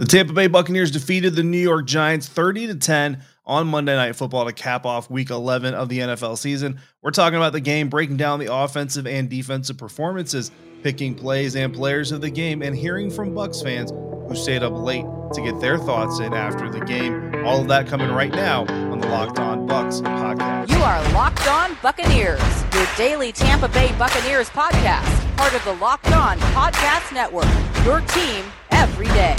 The Tampa Bay Buccaneers defeated the New York Giants 30 to 10 on Monday Night Football to cap off week 11 of the NFL season. We're talking about the game, breaking down the offensive and defensive performances, picking plays and players of the game, and hearing from Bucs fans who stayed up late to get their thoughts in after the game. All of that coming right now on the Locked On Bucs podcast. You are Locked On Buccaneers, your daily Tampa Bay Buccaneers podcast, part of the Locked On Podcast Network. Your team every day.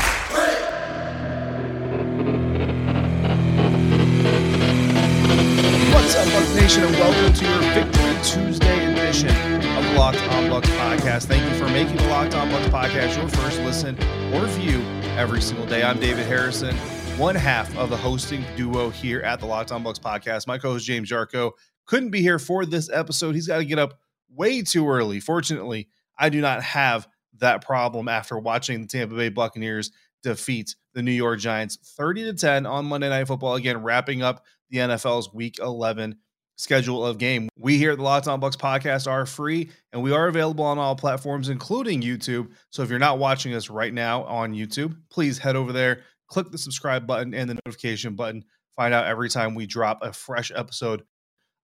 What's up, Bucs Nation, and welcome to your Victory Tuesday edition of the Locked On Bucs podcast. Thank you for making the Locked On Bucs podcast your first listen or view every single day. I'm David Harrison, one half of the hosting duo here at the Locked On Bucs podcast. My co-host James Yarcho couldn't be here for this episode. He's got to get up way too early. Fortunately, I do not have that problem after watching the Tampa Bay Buccaneers defeat the New York Giants 30 to 10 on Monday Night Football. Again, wrapping up the NFL's Week 11 schedule of game. We here at the Locked On Bucs podcast are free and we are available on all platforms, including YouTube. So if you're not watching us right now on YouTube, please head over there, click the subscribe button and the notification button. Find out every time we drop a fresh episode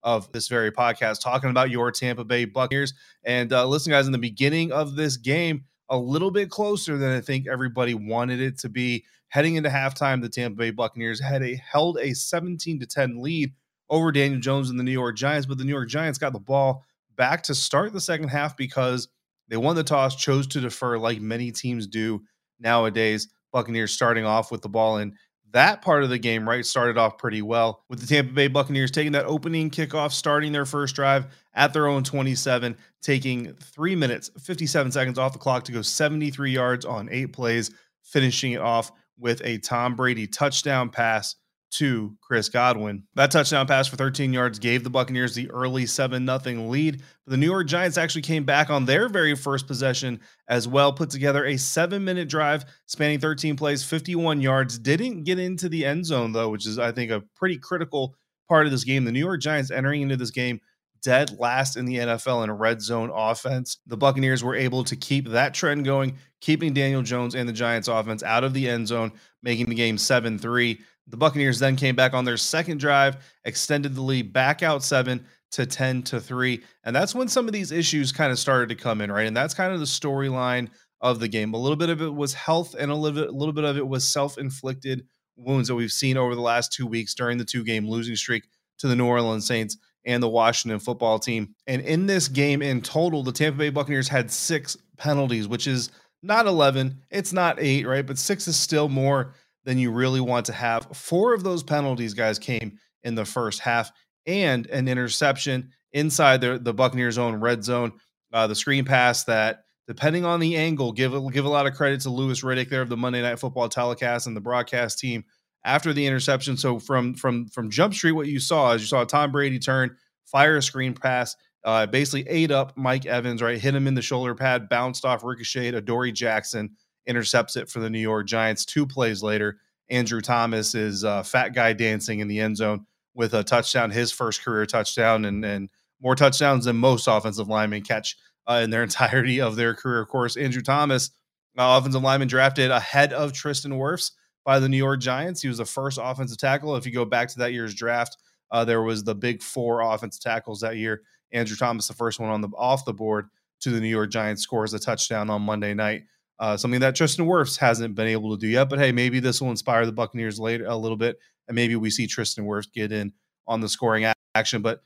of this very podcast talking about your Tampa Bay Buccaneers. And uh, listen, guys, in the beginning of this game, a little bit closer than I think everybody wanted it to be. Heading into halftime, the Tampa Bay Buccaneers had a held a 17 to 10 lead over Daniel Jones and the New York Giants, but the New York Giants got the ball back to start the second half because they won the toss, chose to defer like many teams do nowadays. Buccaneers starting off with the ball in that part of the game, right, started off pretty well with the Tampa Bay Buccaneers taking that opening kickoff, starting their first drive at their own 27, taking three minutes, 57 seconds off the clock to go 73 yards on eight plays, finishing it off with a Tom Brady touchdown pass to Chris Godwin. That touchdown pass for 13 yards gave the Buccaneers the early 7 0 lead. But the New York Giants actually came back on their very first possession as well, put together a seven minute drive spanning 13 plays, 51 yards. Didn't get into the end zone, though, which is, I think, a pretty critical part of this game. The New York Giants entering into this game dead last in the NFL in red zone offense. The Buccaneers were able to keep that trend going, keeping Daniel Jones and the Giants offense out of the end zone, making the game 7 3. The Buccaneers then came back on their second drive, extended the lead back out seven to 10 to 3. And that's when some of these issues kind of started to come in, right? And that's kind of the storyline of the game. A little bit of it was health, and a little bit, a little bit of it was self-inflicted wounds that we've seen over the last two weeks during the two-game losing streak to the New Orleans Saints and the Washington football team. And in this game in total, the Tampa Bay Buccaneers had six penalties, which is not 11. It's not eight, right? But six is still more than you really want to have. Four of those penalties, guys, came in the first half and an interception inside the, the Buccaneers' own red zone. Uh, the screen pass that, depending on the angle, give give a lot of credit to Louis Riddick there of the Monday Night Football telecast and the broadcast team after the interception. So from from from Jump Street, what you saw is you saw Tom Brady turn, fire a screen pass, uh, basically ate up Mike Evans, right? Hit him in the shoulder pad, bounced off, ricocheted. Adoree Jackson intercepts it for the New York Giants. Two plays later, Andrew Thomas is uh, fat guy dancing in the end zone with a touchdown, his first career touchdown, and and more touchdowns than most offensive linemen catch uh, in their entirety of their career. Of course, Andrew Thomas, uh, offensive lineman drafted ahead of Tristan Wirfs by the New York Giants. He was the first offensive tackle. If you go back to that year's draft, uh, there was the big four offensive tackles that year. Andrew Thomas, the first one on the off the board to the New York Giants, scores a touchdown on Monday night uh, something that Tristan Wirfs hasn't been able to do yet. But hey, maybe this will inspire the Buccaneers later a little bit, and maybe we see Tristan Wirfs get in on the scoring action. But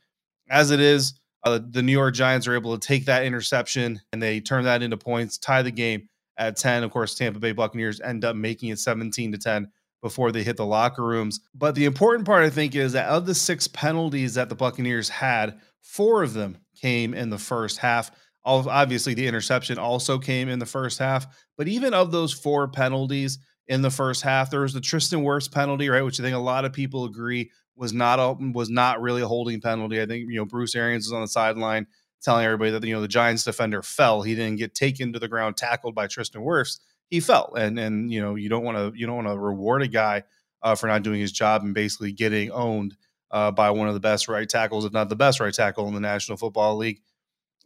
as it is, uh, the New York Giants are able to take that interception and they turn that into points, tie the game at 10. Of course, Tampa Bay Buccaneers end up making it 17 to 10 before they hit the locker rooms. But the important part, I think, is that of the six penalties that the Buccaneers had, four of them came in the first half. Obviously, the interception also came in the first half, but even of those four penalties in the first half, there was the Tristan Wirfs penalty, right, which I think a lot of people agree was not a, was not really a holding penalty. I think you know Bruce Arians was on the sideline telling everybody that you know the Giants defender fell. He didn't get taken to the ground, tackled by Tristan Wirfs. He fell, and and you know you don't want to you don't want to reward a guy uh, for not doing his job and basically getting owned uh, by one of the best right tackles, if not the best right tackle in the National Football League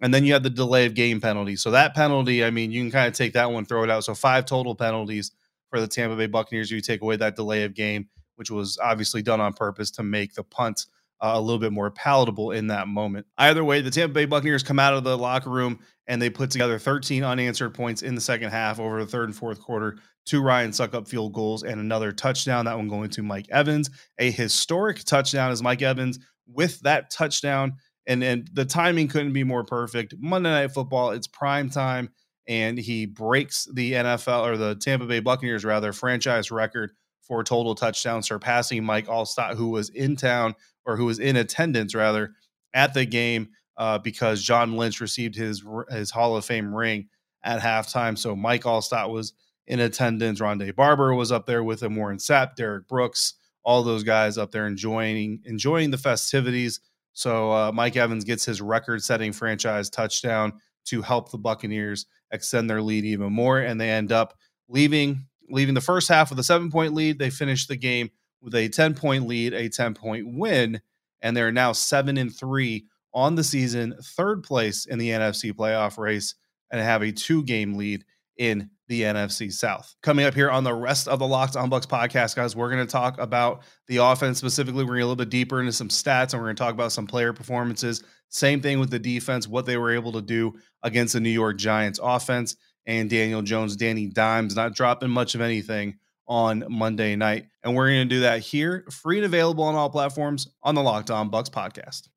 and then you had the delay of game penalty. So that penalty, I mean, you can kind of take that one, throw it out. So five total penalties for the Tampa Bay Buccaneers. You take away that delay of game, which was obviously done on purpose to make the punt uh, a little bit more palatable in that moment. Either way, the Tampa Bay Buccaneers come out of the locker room and they put together 13 unanswered points in the second half over the third and fourth quarter. Two Ryan Succop field goals and another touchdown. That one going to Mike Evans. A historic touchdown as Mike Evans with that touchdown. And, and the timing couldn't be more perfect. Monday Night Football, it's prime time, and he breaks the NFL or the Tampa Bay Buccaneers, rather, franchise record for total touchdowns, surpassing Mike Alstott, who was in town or who was in attendance rather at the game uh, because John Lynch received his his Hall of Fame ring at halftime. So Mike Alstott was in attendance. Rondé Barber was up there with him. Warren Sapp, Derrick Brooks, all those guys up there enjoying enjoying the festivities. So uh, Mike Evans gets his record-setting franchise touchdown to help the Buccaneers extend their lead even more, and they end up leaving leaving the first half with a seven-point lead. They finish the game with a 10 point lead, a 10 point win, and they're now seven and three on the season, third place in the NFC playoff race, and have a two game lead in the NFC South. Coming up here on the rest of the Locked on Bucs podcast, guys, we're going to talk about the offense specifically. We're going to a little bit deeper into some stats, and we're going to talk about some player performances. Same thing with the defense, what they were able to do against the New York Giants offense, and Daniel Jones, Danny Dimes, not dropping much of anything on Monday night. And we're going to do that here, free and available on all platforms on the Locked On Bucs podcast.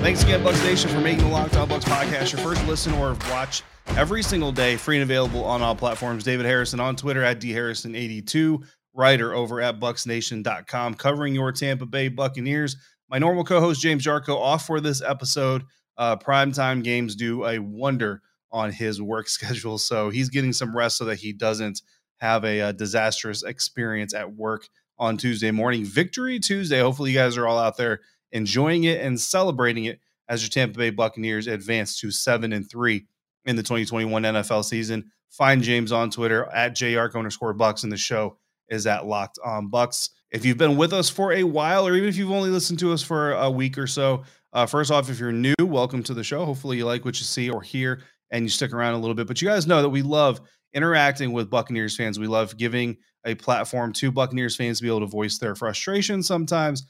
Thanks again, Bucs Nation, for making the Locked On Bucs podcast your first listen or watch every single day, free and available on all platforms. David Harrison on Twitter at dharrison82, writer over at bucsnation.com, covering your Tampa Bay Buccaneers. My normal co-host James Yarcho off for this episode. Uh, primetime games do a wonder on his work schedule. So he's getting some rest so that he doesn't have a, a, disastrous experience at work on Tuesday morning. Victory Tuesday. Hopefully, you guys are all out there enjoying it and celebrating it as your Tampa Bay Buccaneers advance to seven and three in the 2021 NFL season. Find James on Twitter at jark underscore bucks, and the show is at Locked On Bucs. If you've been with us for a while, or even if you've only listened to us for a week or so, uh, first off, if you're new, welcome to the show. Hopefully, you like what you see or hear and you stick around a little bit. But you guys know that we love interacting with Buccaneers fans. We love giving a platform to Buccaneers fans to be able to voice their frustration sometimes,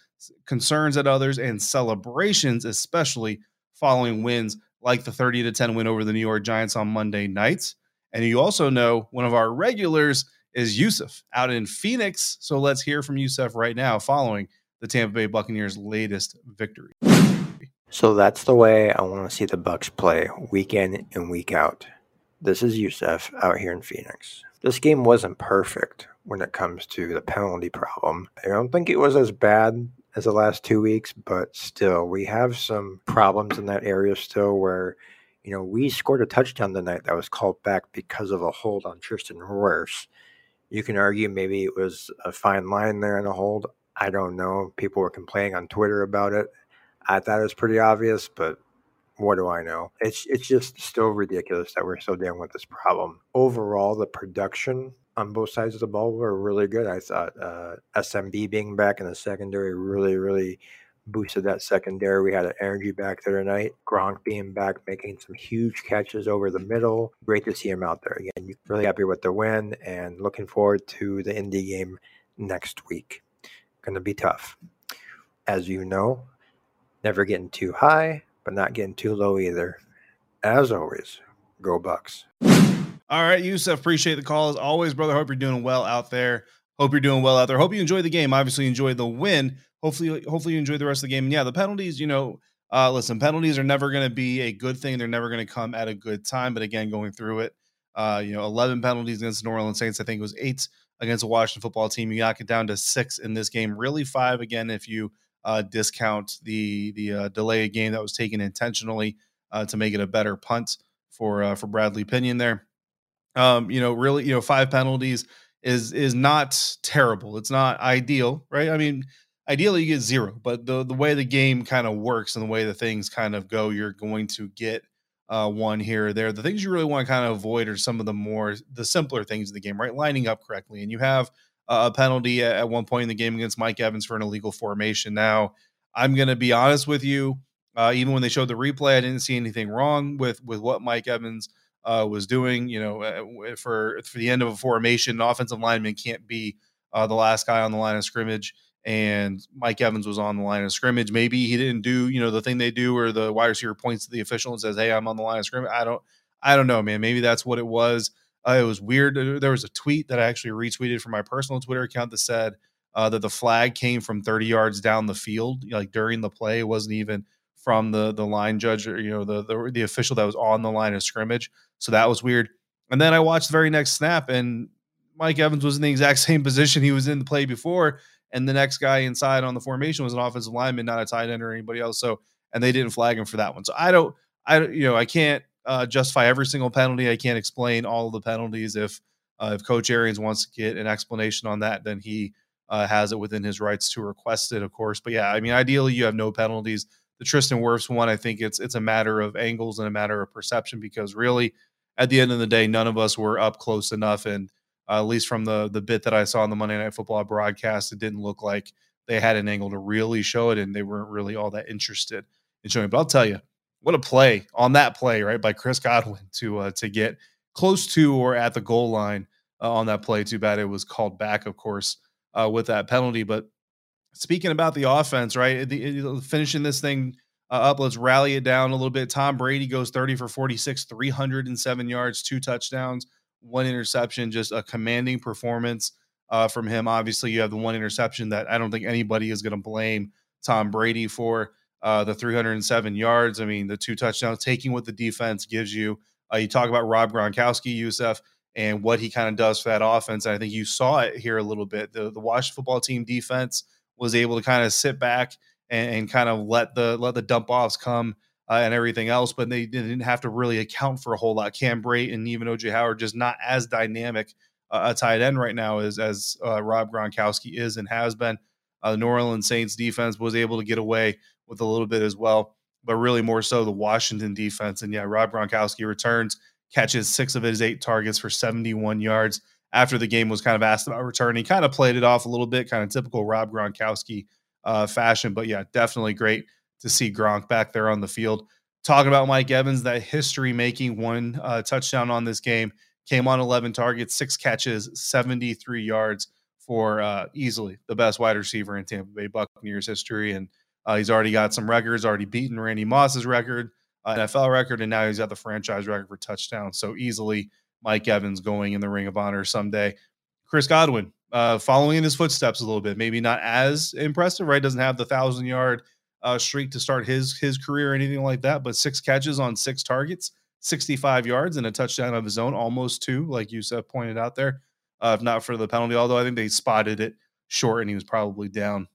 concerns at others, and celebrations, especially following wins like the 30 to 10 win over the New York Giants on Monday nights. And you also know one of our regulars is Yusuf out in Phoenix. So let's hear from Yusuf right now following the Tampa Bay Buccaneers' latest victory. So that's the way I want to see the Bucs play week in and week out. This is Yusuf out here in Phoenix. This game wasn't perfect when it comes to the penalty problem. I don't think it was as bad as the last two weeks, but still, we have some problems in that area still where, you know, we scored a touchdown tonight that was called back because of a hold on Tristan Wirfs. You can argue maybe it was a fine line there in a hold. I don't know. People were complaining on Twitter about it. I thought it was pretty obvious, but what do I know? It's it's just still ridiculous that we're still dealing with this problem. Overall, the production on both sides of the ball were really good. I thought uh, SMB being back in the secondary really, really boosted that secondary. We had an energy back there tonight. Gronk being back, making some huge catches over the middle. Great to see him out there again. Really happy with the win and looking forward to the Indy game next week. Going to be tough. As you know, Never getting too high, but not getting too low either. As always, go Bucs. All right, Yusuf, appreciate the call as always, brother. Hope you're doing well out there. Hope you're doing well out there. Hope you enjoy the game. Obviously, enjoy the win. Hopefully, hopefully you enjoy the rest of the game. And yeah, the penalties, you know, uh, listen, penalties are never going to be a good thing. They're never going to come at a good time. But again, going through it, uh, you know, 11 penalties against the New Orleans Saints. I think it was eight against the Washington football team. You knock it down to six in this game. Really five again if you uh, discount the the uh, delay game that was taken intentionally uh, to make it a better punt for uh, for Bradley Pinion there. Um, you know, really, you know, five penalties is is not terrible. It's not ideal, right? I mean, ideally you get zero, but the the way the game kind of works and the way the things kind of go, you're going to get uh, one here or there. The things you really want to kind of avoid are some of the more the simpler things in the game, right? Lining up correctly, and you have a penalty at one point in the game against Mike Evans for an illegal formation. Now, I'm going to be honest with you. Uh, even when they showed the replay, I didn't see anything wrong with with what Mike Evans uh, was doing. You know, uh, for for the end of a formation, an offensive lineman can't be uh, the last guy on the line of scrimmage. And Mike Evans was on the line of scrimmage. Maybe he didn't do, you know, the thing they do, where the wide receiver points to the official and says, "Hey, I'm on the line of scrimmage." I don't, I don't know, man. Maybe that's what it was. Uh, it was weird. There was a tweet that I actually retweeted from my personal Twitter account that said uh, that the flag came from 30 yards down the field, like during the play. It wasn't even from the the line judge or you know the, the the official that was on the line of scrimmage. So that was weird. And then I watched the very next snap, and Mike Evans was in the exact same position he was in the play before, and the next guy inside on the formation was an offensive lineman, not a tight end or anybody else. So, and they didn't flag him for that one. So I don't, I you know, I can't uh, justify every single penalty. I can't explain all of the penalties. If uh, if Coach Arians wants to get an explanation on that, then he uh, has it within his rights to request it, of course. But yeah, I mean, ideally you have no penalties the Tristan Wirfs one, I think it's it's a matter of angles and a matter of perception because really, at the end of the day, none of us were up close enough, and uh, at least from the the bit that I saw on the Monday Night Football broadcast, it didn't look like they had an angle to really show it, and they weren't really all that interested in showing. It. But I'll tell you, what a play on that play, right by Chris Godwin to uh, to get close to or at the goal line uh, on that play. Too bad it was called back, of course, uh, with that penalty, but speaking about the offense, right? The, finishing this thing uh, up, let's rally it down a little bit. Tom Brady goes 30 for 46, 307 yards, two touchdowns, one interception, just a commanding performance uh, from him. Obviously, you have the one interception that I don't think anybody is going to blame Tom Brady for. Uh, the 307 yards. I mean, the two touchdowns, taking what the defense gives you. Uh, you talk about Rob Gronkowski, Yusuf, and what he kind of does for that offense. And I think you saw it here a little bit. The, the Washington football team defense was able to kind of sit back and, and kind of let the let the dump offs come uh, and everything else, but they didn't have to really account for a whole lot. Cam Brate and even OJ Howard just not as dynamic uh, a tight end right now as as uh, Rob Gronkowski is and has been. Uh, the New Orleans Saints defense was able to get away with a little bit as well, but really more so the Washington defense. And yeah, Rob Gronkowski returns, catches six of his eight targets for 71 yards after the game was kind of asked about returning, kind of played it off a little bit, kind of typical Rob Gronkowski uh, fashion. But yeah, definitely great to see Gronk back there on the field. Talking about Mike Evans, that history making one uh, touchdown on this game came on 11 targets, six catches, 73 yards for uh, easily the best wide receiver in Tampa Bay Buccaneers history. And uh, he's already got some records, already beaten Randy Moss's record, uh, NFL record, and now he's got the franchise record for touchdowns. So easily Mike Evans going in the Ring of Honor someday. Chris Godwin, uh, following in his footsteps a little bit, maybe not as impressive, right? Doesn't have the thousand yard uh, streak to start his his career or anything like that, but six catches on six targets, 65 yards, and a touchdown of his own, almost two, like Yusuf pointed out there. Uh, if not for the penalty, although I think they spotted it short and he was probably down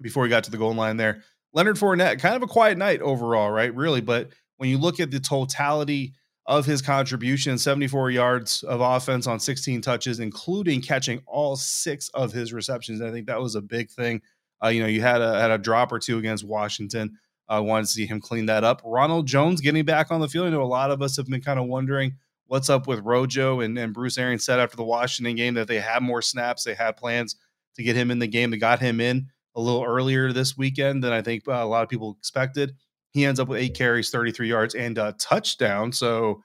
before he got to the goal line there. Leonard Fournette, kind of a quiet night overall, right? Really, but when you look at the totality of his contribution 74 yards of offense on 16 touches, including catching all six of his receptions. I think that was a big thing. Uh, you know, you had a, had a drop or two against Washington. I uh, wanted to see him clean that up. Ronald Jones getting back on the field. I know a lot of us have been kind of wondering what's up with Rojo and, and Bruce Arians said after the Washington game that they had more snaps. They had plans to get him in the game. They got him in a little earlier this weekend than I think uh, a lot of people expected. He ends up with eight carries, 33 yards, and a touchdown. So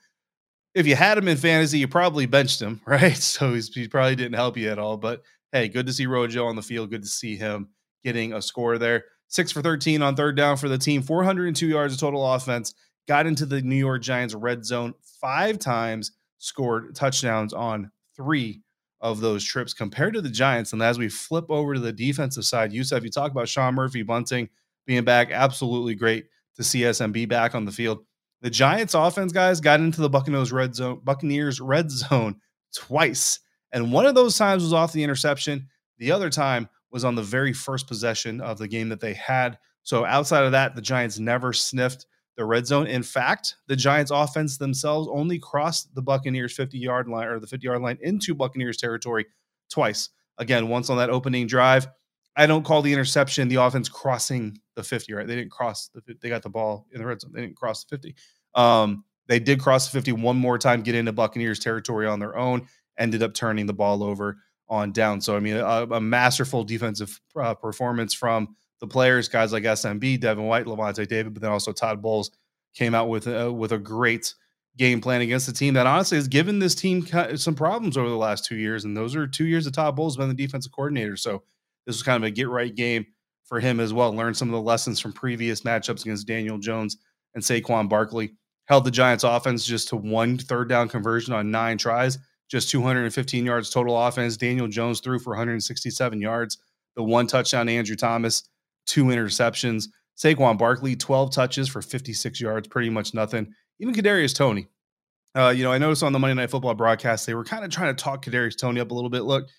if you had him in fantasy, you probably benched him, right? So he probably didn't help you at all. But hey, good to see Rojo on the field. Good to see him getting a score there. Six for 13 on third down for the team, 402 yards of total offense. Got into the New York Giants red zone five times, scored touchdowns on three of those trips compared to the Giants. And as we flip over to the defensive side, Yusuf, you talk about Sean Murphy Bunting being back, absolutely great to see SMB back on the field. The Giants offense guys got into the Buccaneers red zone, Buccaneers red zone twice. And one of those times was off the interception. The other time was on the very first possession of the game that they had. So outside of that, the Giants never sniffed the red zone. In fact, the Giants offense themselves only crossed the Buccaneers 50 yard line or the 50 yard line into Buccaneers territory twice. Again, once on that opening drive I don't call the interception the offense crossing the 50, right? They didn't cross the they got the ball in the red zone. They didn't cross the 50. Um, they did cross the 50 one more time, get into Buccaneers territory on their own, ended up turning the ball over on down. So I mean, a, a masterful defensive uh, performance from the players, guys like SMB, Devin White, Lavonte David, but then also Todd Bowles came out with uh, with a great game plan against a team that honestly has given this team some problems over the last two years. And those are two years of Todd Bowles been the defensive coordinator. So this was kind of a get right game for him as well. Learn some of the lessons from previous matchups against Daniel Jones and Saquon Barkley. Held the Giants offense just to one third down conversion on nine tries, just 215 yards total offense. Daniel Jones threw for 167 yards, the one touchdown to Andrew Thomas, two interceptions. Saquon Barkley, 12 touches for 56 yards, pretty much nothing. Even Kadarius Toney. Uh, you know, I noticed on the Monday Night Football broadcast they were kind of trying to talk Kadarius Toney up a little bit. Look,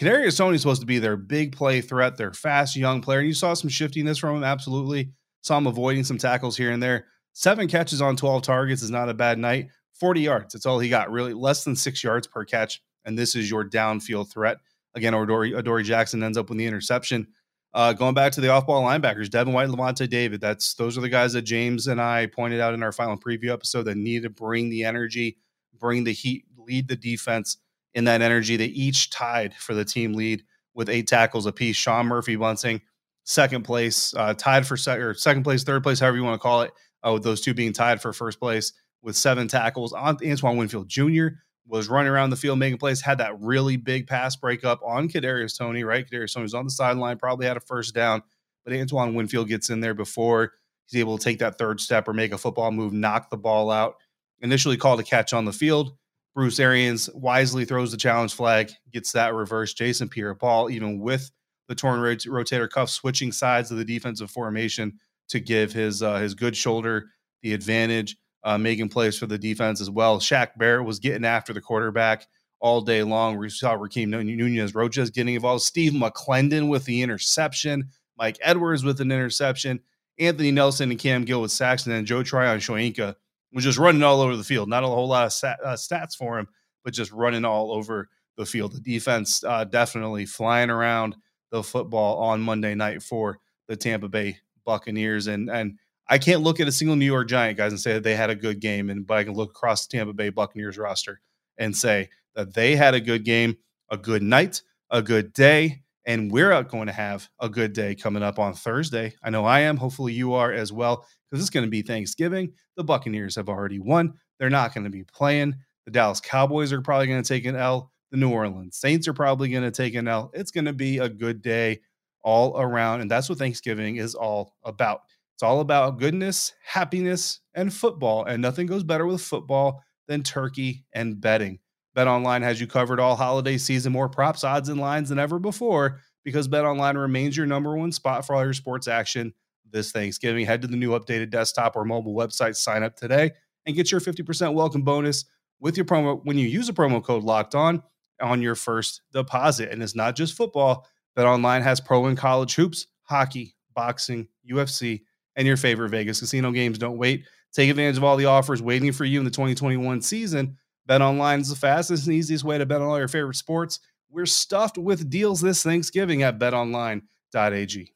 Kadarius Toney is supposed to be their big play threat, their fast young player. And you saw some shiftiness from him, absolutely. Saw him avoiding some tackles here and there. Seven catches on 12 targets is not a bad night. 40 yards. That's all he got, really. Less than six yards per catch. And this is your downfield threat. Again, Adoree' Jackson ends up with the interception. Uh, going back to the off-ball linebackers, Devin White, Lavonte David. That's those are the guys that James and I pointed out in our final preview episode that need to bring the energy, bring the heat, lead the defense in that energy. They each tied for the team lead with eight tackles apiece. Sean Murphy Bunting, second place, uh, tied for or second place, third place, however you want to call it. Uh, with those two being tied for first place with seven tackles. Antoine Winfield Jr was running around the field making plays, had that really big pass breakup on Kadarius Toney. right? Kadarius Toney was on the sideline, probably had a first down, but Antoine Winfield gets in there before he's able to take that third step or make a football move, knock the ball out. Initially called a catch on the field. Bruce Arians wisely throws the challenge flag, gets that reverse. Jason Pierre-Paul, even with the torn rot- rotator cuff, switching sides of the defensive formation to give his uh, his good shoulder the advantage uh, making plays for the defense as well. Shaq Barrett was getting after the quarterback all day long. We saw Rakeem Nunez-Roches getting involved. Steve McLendon with the interception. Mike Edwards with an interception. Anthony Nelson and Cam Gill with sacks. And then Joe Tryon Shoyinka was just running all over the field. Not a whole lot of stat, uh, stats for him, but just running all over the field. The defense uh, definitely flying around the football on Monday night for the Tampa Bay Buccaneers. And, and I can't look at a single New York Giant guys and say that they had a good game, and but I can look across the Tampa Bay Buccaneers roster and say that they had a good game, a good night, a good day, and we're going to have a good day coming up on Thursday. I know I am. Hopefully, you are as well, because it's going to be Thanksgiving. The Buccaneers have already won. They're not going to be playing. The Dallas Cowboys are probably going to take an L. The New Orleans Saints are probably going to take an L. It's going to be a good day all around. And that's what Thanksgiving is all about. It's all about goodness, happiness, and football. And nothing goes better with football than turkey and betting. Bet Online has you covered all holiday season, more props, odds, and lines than ever before because Bet Online remains your number one spot for all your sports action this Thanksgiving. Head to the new updated desktop or mobile website, sign up today, and get your 50% welcome bonus with your promo when you use a promo code locked on on your first deposit. And it's not just football. Bet Online has pro and college hoops, hockey, boxing, UFC and your favorite Vegas casino games. Don't wait. Take advantage of all the offers waiting for you in the 2021 season. Bet online is the fastest and easiest way to bet on all your favorite sports. We're stuffed with deals this Thanksgiving at betonline.ag.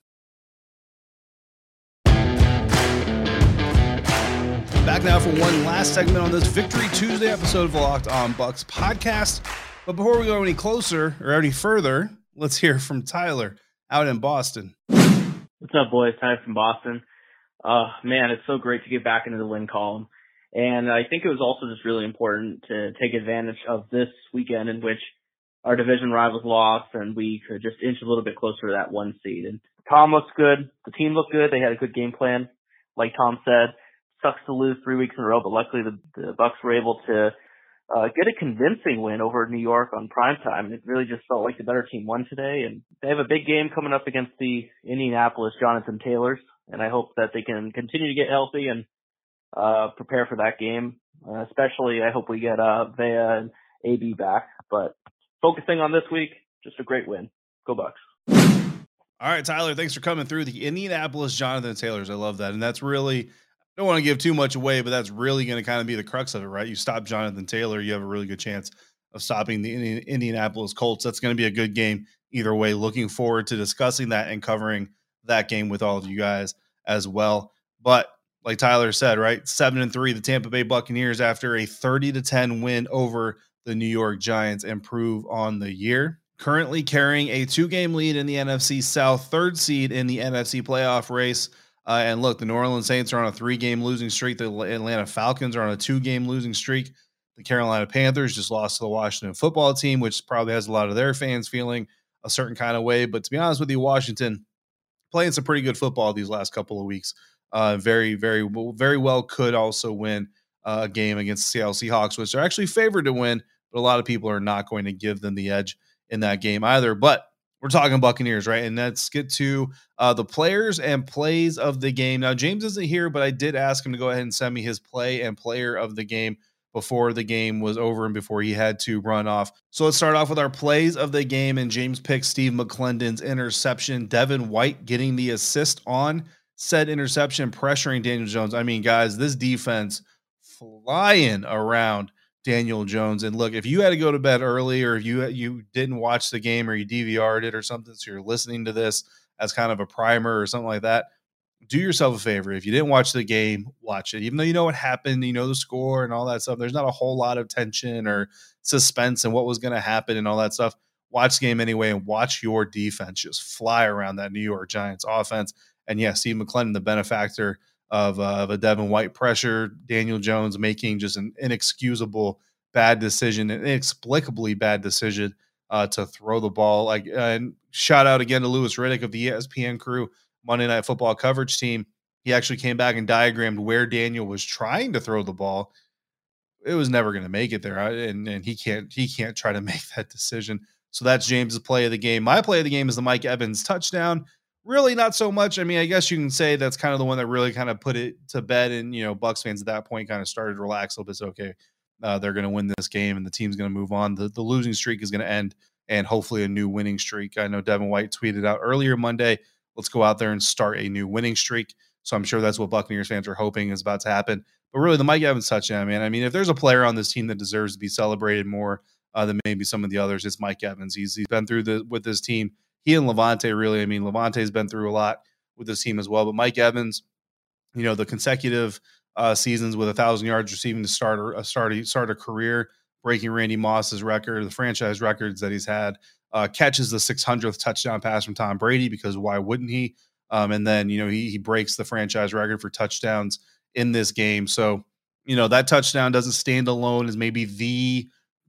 Back now for one last segment on this Victory Tuesday episode of Locked On Bucs podcast. But before we go any closer or any further, let's hear from Tyler out in Boston. What's up, boys? Tyler from Boston. Uh, man, it's so great to get back into the win column. And I think it was also just really important to take advantage of this weekend in which our division rivals lost and we could just inch a little bit closer to that one seed. And Tom looks good. The team looked good. They had a good game plan. Like Tom said, sucks to lose three weeks in a row, but luckily the, the Bucs were able to uh, get a convincing win over New York on prime time. It really just felt like the better team won today, and they have a big game coming up against the Indianapolis Jonathan Taylors, and I hope that they can continue to get healthy and uh, prepare for that game. Uh, especially, I hope we get uh, Vea and AB back. But focusing on this week, just a great win. Go Bucs. All right, Tyler, thanks for coming through the Indianapolis Jonathan Taylors. I love that. And that's really I don't want to give too much away, but that's really going to kind of be the crux of it, right? You stop Jonathan Taylor, you have a really good chance of stopping the Indianapolis Colts. That's going to be a good game either way. Looking forward to discussing that and covering that game with all of you guys as well. But like Tyler said, right, seven and three, the Tampa Bay Buccaneers after a thirty to ten win over the New York Giants improve on the year. Currently carrying a two game lead in the NFC South, third seed in the NFC playoff race Uh, and look, the New Orleans Saints are on a three game losing streak. The Atlanta Falcons are on a two game losing streak. The Carolina Panthers just lost to the Washington football team, which probably has a lot of their fans feeling a certain kind of way. But to be honest with you, Washington playing some pretty good football these last couple of weeks. Uh, very, very, very well could also win uh, a game against the Seattle Seahawks, which are actually favored to win, but a lot of people are not going to give them the edge in that game either. But we're talking Buccaneers, right? And let's get to uh, the players and plays of the game. Now, James isn't here, but I did ask him to go ahead and send me his play and player of the game before the game was over and before he had to run off. So let's start off with our plays of the game. And James picked Steve McLendon's interception, Devin White getting the assist on said interception, pressuring Daniel Jones. I mean, guys, this defense flying around Daniel Jones. And look, if you had to go to bed early, or if you you didn't watch the game, or you DVR'd it, or something, so you're listening to this as kind of a primer or something like that, do yourself a favor. If you didn't watch the game, watch it. Even though you know what happened, you know the score and all that stuff. There's not a whole lot of tension or suspense and what was going to happen and all that stuff. Watch the game anyway and watch your defense just fly around that New York Giants offense. And yeah, Steve McLendon, the benefactor of, uh, of a Devin White pressure. Daniel Jones making just an inexcusable bad decision, an inexplicably bad decision uh, to throw the ball. Like, and shout out again to Louis Riddick of the ESPN crew, Monday Night Football coverage team. He actually came back and diagrammed where Daniel was trying to throw the ball. It was never going to make it there, and and he can't he can't try to make that decision. So that's James's play of the game. My play of the game is the Mike Evans touchdown really not so much. I mean, I guess you can say that's kind of the one that really kind of put it to bed, and you know, Bucs fans at that point kind of started to relax a little bit. So, okay, uh, they're going to win this game, and the team's going to move on. The the losing streak is going to end, and hopefully a new winning streak. I know Devin White tweeted out earlier Monday, "Let's go out there and start a new winning streak." So I'm sure that's what Buccaneers fans are hoping is about to happen. But really, the Mike Evans touchdown, man. I mean, if there's a player on this team that deserves to be celebrated more uh, than maybe some of the others, it's Mike Evans. He's he's been through the with this team. He and Lavonte really. I mean, Lavonte's been through a lot with this team as well. But Mike Evans, you know, the consecutive uh, seasons with a thousand yards receiving to start a start a, start a career, breaking Randy Moss's record, the franchise records that he's had. Uh, catches the 600th touchdown pass from Tom Brady because why wouldn't he? Um, and then you know he he breaks the franchise record for touchdowns in this game. So you know that touchdown doesn't stand alone as maybe the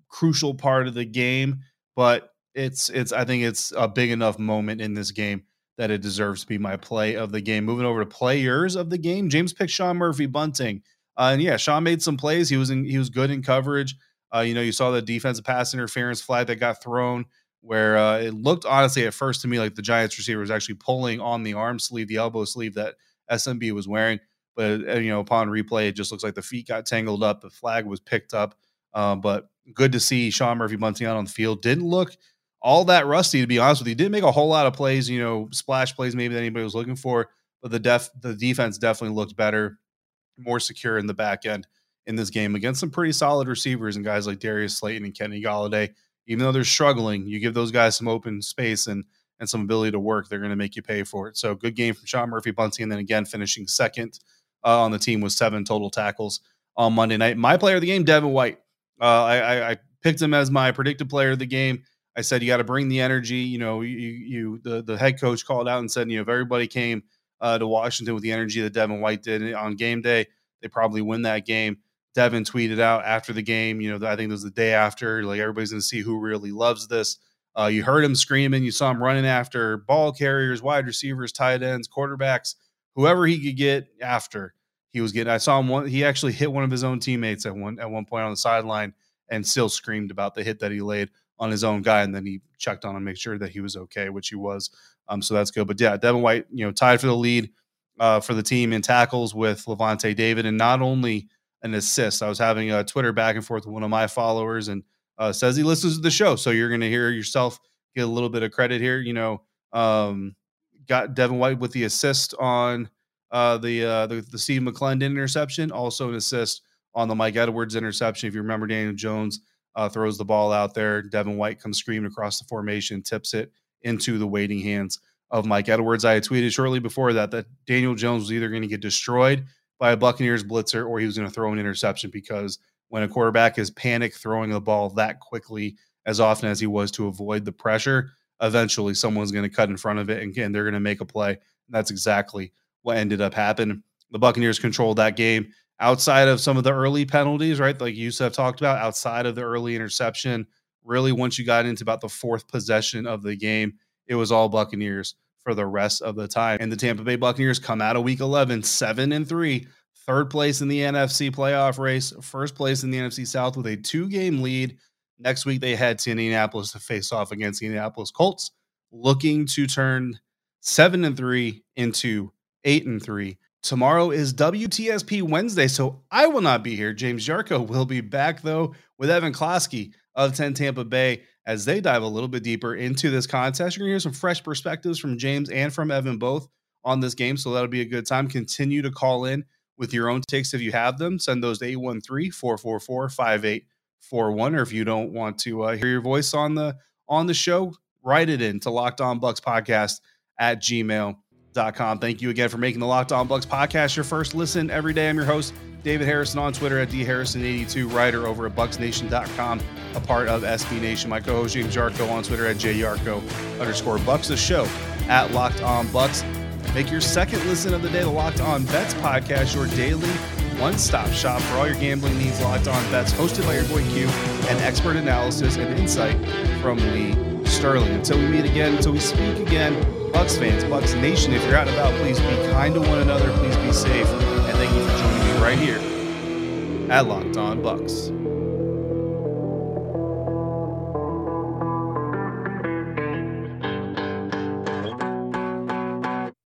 crucial part of the game, but it's it's I think it's a big enough moment in this game that it deserves to be my play of the game. Moving over to players of the game, James picked Sean Murphy Bunting. Uh, and yeah, Sean made some plays. He was in, he was good in coverage. Uh, you know, you saw the defensive pass interference flag that got thrown, where uh, it looked honestly at first to me like the Giants receiver was actually pulling on the arm sleeve, the elbow sleeve that SMB was wearing. But uh, you know, upon replay, it just looks like the feet got tangled up. The flag was picked up. Uh, but good to see Sean Murphy Bunting out on the field. Didn't look all that rusty, to be honest with you. Didn't make a whole lot of plays, you know, splash plays maybe that anybody was looking for, but the def the defense definitely looked better, more secure in the back end in this game against some pretty solid receivers and guys like Darius Slayton and Kenny Golladay. Even though they're struggling, you give those guys some open space and and some ability to work, they're going to make you pay for it. So good game from Sean Murphy Bunting, and then again finishing second uh, on the team with seven total tackles on Monday night. My player of the game, Devin White. Uh, I, I picked him as my predicted player of the game. I said you got to bring the energy. You know, you you the the head coach called out and said, you know, if everybody came uh, to Washington with the energy that Devin White did on game day, they probably win that game. Devin tweeted out after the game, you know, I think it was the day after, like everybody's going to see who really loves this. Uh, you heard him screaming, you saw him running after ball carriers, wide receivers, tight ends, quarterbacks, whoever he could get after. He was getting. I saw him. One, he actually hit one of his own teammates at one at one point on the sideline, and still screamed about the hit that he laid on his own guy, and then he checked on him, make sure that he was okay, which he was. Um, so that's good. But yeah, Devin White, you know, tied for the lead uh, for the team in tackles with Lavonte David, and not only an assist. I was having a Twitter back and forth with one of my followers, and uh, says he listens to the show, so you're going to hear yourself get a little bit of credit here. You know, um, got Devin White with the assist on uh, the, uh, the the Steve McLendon interception, also an assist on the Mike Edwards interception. If you remember, Daniel Jones uh, throws the ball out there. Devin White comes screaming across the formation, tips it into the waiting hands of Mike Edwards. I had tweeted shortly before that that Daniel Jones was either going to get destroyed by a Buccaneers blitzer or he was going to throw an interception because when a quarterback is panic throwing the ball that quickly as often as he was to avoid the pressure, eventually someone's going to cut in front of it and, and they're going to make a play. And that's exactly what ended up happening. The Buccaneers controlled that game outside of some of the early penalties, right? Like you Yusuf talked about, outside of the early interception. Really, once you got into about the fourth possession of the game, it was all Buccaneers for the rest of the time. And the Tampa Bay Buccaneers come out of week 11, seven and three, third place in the NFC playoff race, first place in the NFC South with a two game lead. Next week, they head to Indianapolis to face off against the Indianapolis Colts, looking to turn seven and three into eight and three. Tomorrow is WTSP Wednesday, so I will not be here. James Yarcho will be back though with Evan Klosky of 10 Tampa Bay as they dive a little bit deeper into this contest. You're gonna hear some fresh perspectives from James and from Evan both on this game, so that'll be a good time. Continue to call in with your own takes if you have them. Send those to 813 444 5841. Or if you don't want to uh, hear your voice on the on the show, write it in to Locked On Bucs podcast at gmail.com. Thank you again for making the Locked On Bucs podcast your first listen every day. I'm your host, David Harrison on Twitter at dharrison82, writer over at bucsnation.com, a part of SB Nation. My co-host James Yarcho on Twitter at jyarcho underscore bucks. The show at Locked On Bucs. Make your second listen of the day the Locked On Bets podcast your daily one-stop shop for all your gambling needs. Locked On Bets, hosted by your boy Q, and expert analysis and insight from Lee Sterling. Until we meet again, until we speak again, Bucs fans, Bucs Nation, if you're out and about, please be kind to one another. Please be safe, and thank you for joining me right here at Locked On Bucs.